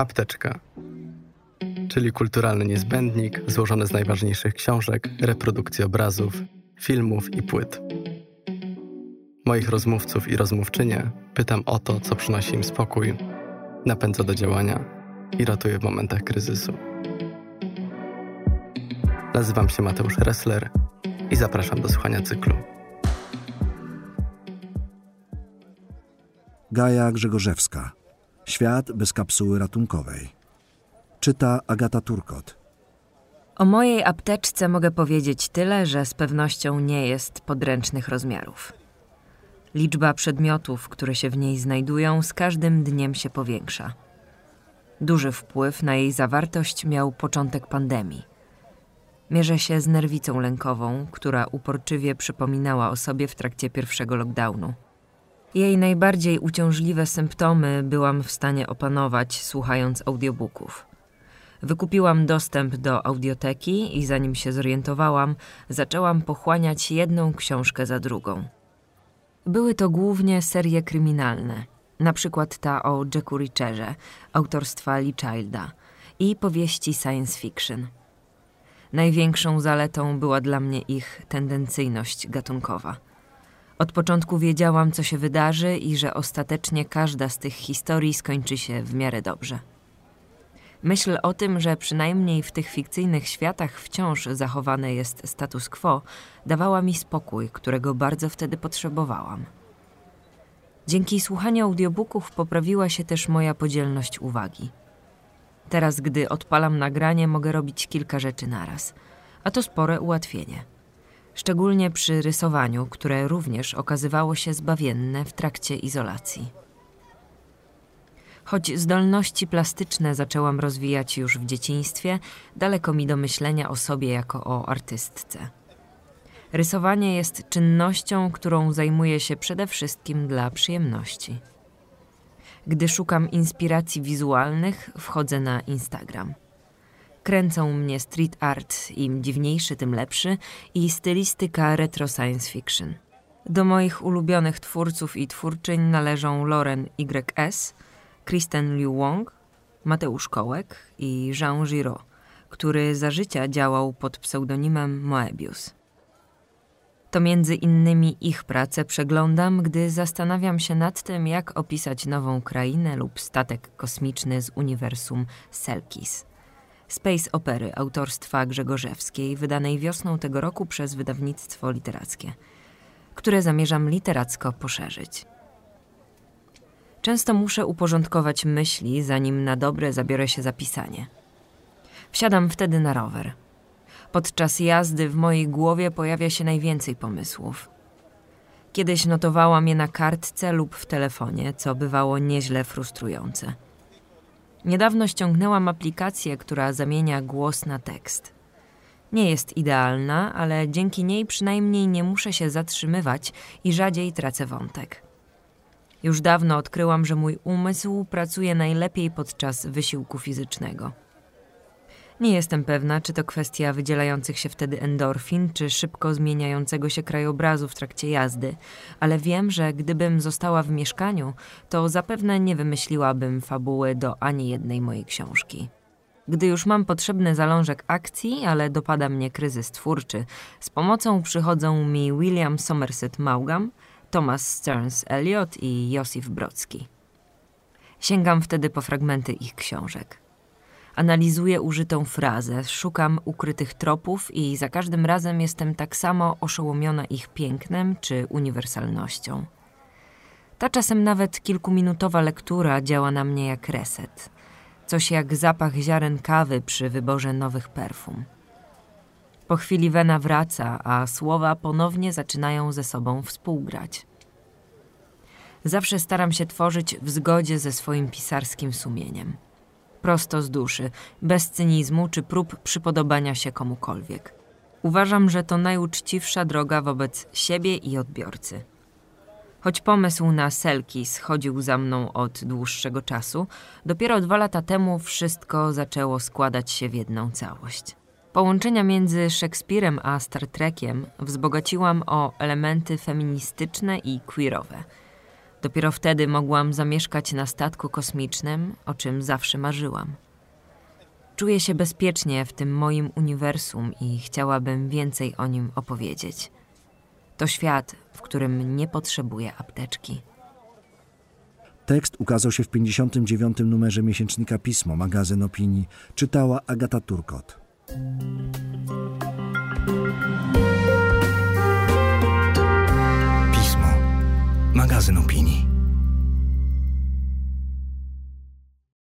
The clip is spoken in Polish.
Apteczka, czyli kulturalny niezbędnik złożony z najważniejszych książek, reprodukcji obrazów, filmów i płyt. Moich rozmówców i rozmówczynie pytam o to, co przynosi im spokój, napędza do działania i ratuje w momentach kryzysu. Nazywam się Mateusz Ressler i zapraszam do słuchania cyklu. Gaja Grzegorzewska. Świat bez kapsuły ratunkowej. Czyta Agata Turkot. O mojej apteczce mogę powiedzieć tyle, że z pewnością nie jest podręcznych rozmiarów. Liczba przedmiotów, które się w niej znajdują, z każdym dniem się powiększa. Duży wpływ na jej zawartość miał początek pandemii. Mierzę się z nerwicą lękową, która uporczywie przypominała o sobie w trakcie pierwszego lockdownu. Jej najbardziej uciążliwe symptomy byłam w stanie opanować, słuchając audiobooków. Wykupiłam dostęp do audioteki i zanim się zorientowałam, zaczęłam pochłaniać jedną książkę za drugą. Były to głównie serie kryminalne, na przykład ta o Jacku Richerze, autorstwa Lee Childa i powieści science fiction. Największą zaletą była dla mnie ich tendencyjność gatunkowa – od początku wiedziałam, co się wydarzy i że ostatecznie każda z tych historii skończy się w miarę dobrze. Myśl o tym, że przynajmniej w tych fikcyjnych światach wciąż zachowane jest status quo, dawała mi spokój, którego bardzo wtedy potrzebowałam. Dzięki słuchaniu audiobooków poprawiła się też moja podzielność uwagi. Teraz, gdy odpalam nagranie, mogę robić kilka rzeczy naraz, a to spore ułatwienie szczególnie przy rysowaniu, które również okazywało się zbawienne w trakcie izolacji. Choć zdolności plastyczne zaczęłam rozwijać już w dzieciństwie, daleko mi do myślenia o sobie jako o artystce. Rysowanie jest czynnością, którą zajmuję się przede wszystkim dla przyjemności. Gdy szukam inspiracji wizualnych, wchodzę na Instagram. Kręcą mnie street art, im dziwniejszy, tym lepszy, i stylistyka retro science fiction. Do moich ulubionych twórców i twórczyń należą Lauren Y.S., Kristen Liu Wong, Mateusz Kołek i Jean Giraud, który za życia działał pod pseudonimem Moebius. To między innymi ich pracę przeglądam, gdy zastanawiam się nad tym, jak opisać nową krainę lub statek kosmiczny z uniwersum Selkis. Space Opery autorstwa Grzegorzewskiej, wydanej wiosną tego roku przez wydawnictwo literackie, które zamierzam literacko poszerzyć. Często muszę uporządkować myśli, zanim na dobre zabiorę się za pisanie. Wsiadam wtedy na rower. Podczas jazdy w mojej głowie pojawia się najwięcej pomysłów. Kiedyś notowałam je na kartce lub w telefonie, co bywało nieźle frustrujące. Niedawno ściągnęłam aplikację, która zamienia głos na tekst. Nie jest idealna, ale dzięki niej przynajmniej nie muszę się zatrzymywać i rzadziej tracę wątek. Już dawno odkryłam, że mój umysł pracuje najlepiej podczas wysiłku fizycznego. Nie jestem pewna, czy to kwestia wydzielających się wtedy endorfin, czy szybko zmieniającego się krajobrazu w trakcie jazdy, ale wiem, że gdybym została w mieszkaniu, to zapewne nie wymyśliłabym fabuły do ani jednej mojej książki. Gdy już mam potrzebny zalążek akcji, ale dopada mnie kryzys twórczy, z pomocą przychodzą mi William Somerset Maugham, Thomas Stearns Eliot i Josif Brodzki. Sięgam wtedy po fragmenty ich książek. Analizuję użytą frazę, szukam ukrytych tropów i za każdym razem jestem tak samo oszołomiona ich pięknem czy uniwersalnością. Ta czasem nawet kilkuminutowa lektura działa na mnie jak reset. Coś jak zapach ziaren kawy przy wyborze nowych perfum. Po chwili wena wraca, a słowa ponownie zaczynają ze sobą współgrać. Zawsze staram się tworzyć w zgodzie ze swoim pisarskim sumieniem prosto z duszy, bez cynizmu czy prób przypodobania się komukolwiek. Uważam, że to najuczciwsza droga wobec siebie i odbiorcy. Choć pomysł na Selki schodził za mną od dłuższego czasu, dopiero dwa lata temu wszystko zaczęło składać się w jedną całość. Połączenia między Szekspirem a Star Trekiem wzbogaciłam o elementy feministyczne i queerowe – Dopiero wtedy mogłam zamieszkać na statku kosmicznym, o czym zawsze marzyłam. Czuję się bezpiecznie w tym moim uniwersum i chciałabym więcej o nim opowiedzieć. To świat, w którym nie potrzebuję apteczki. Tekst ukazał się w 59. numerze miesięcznika Pismo, magazyn opinii. Czytała Agata Turkot. Magazyn opinii.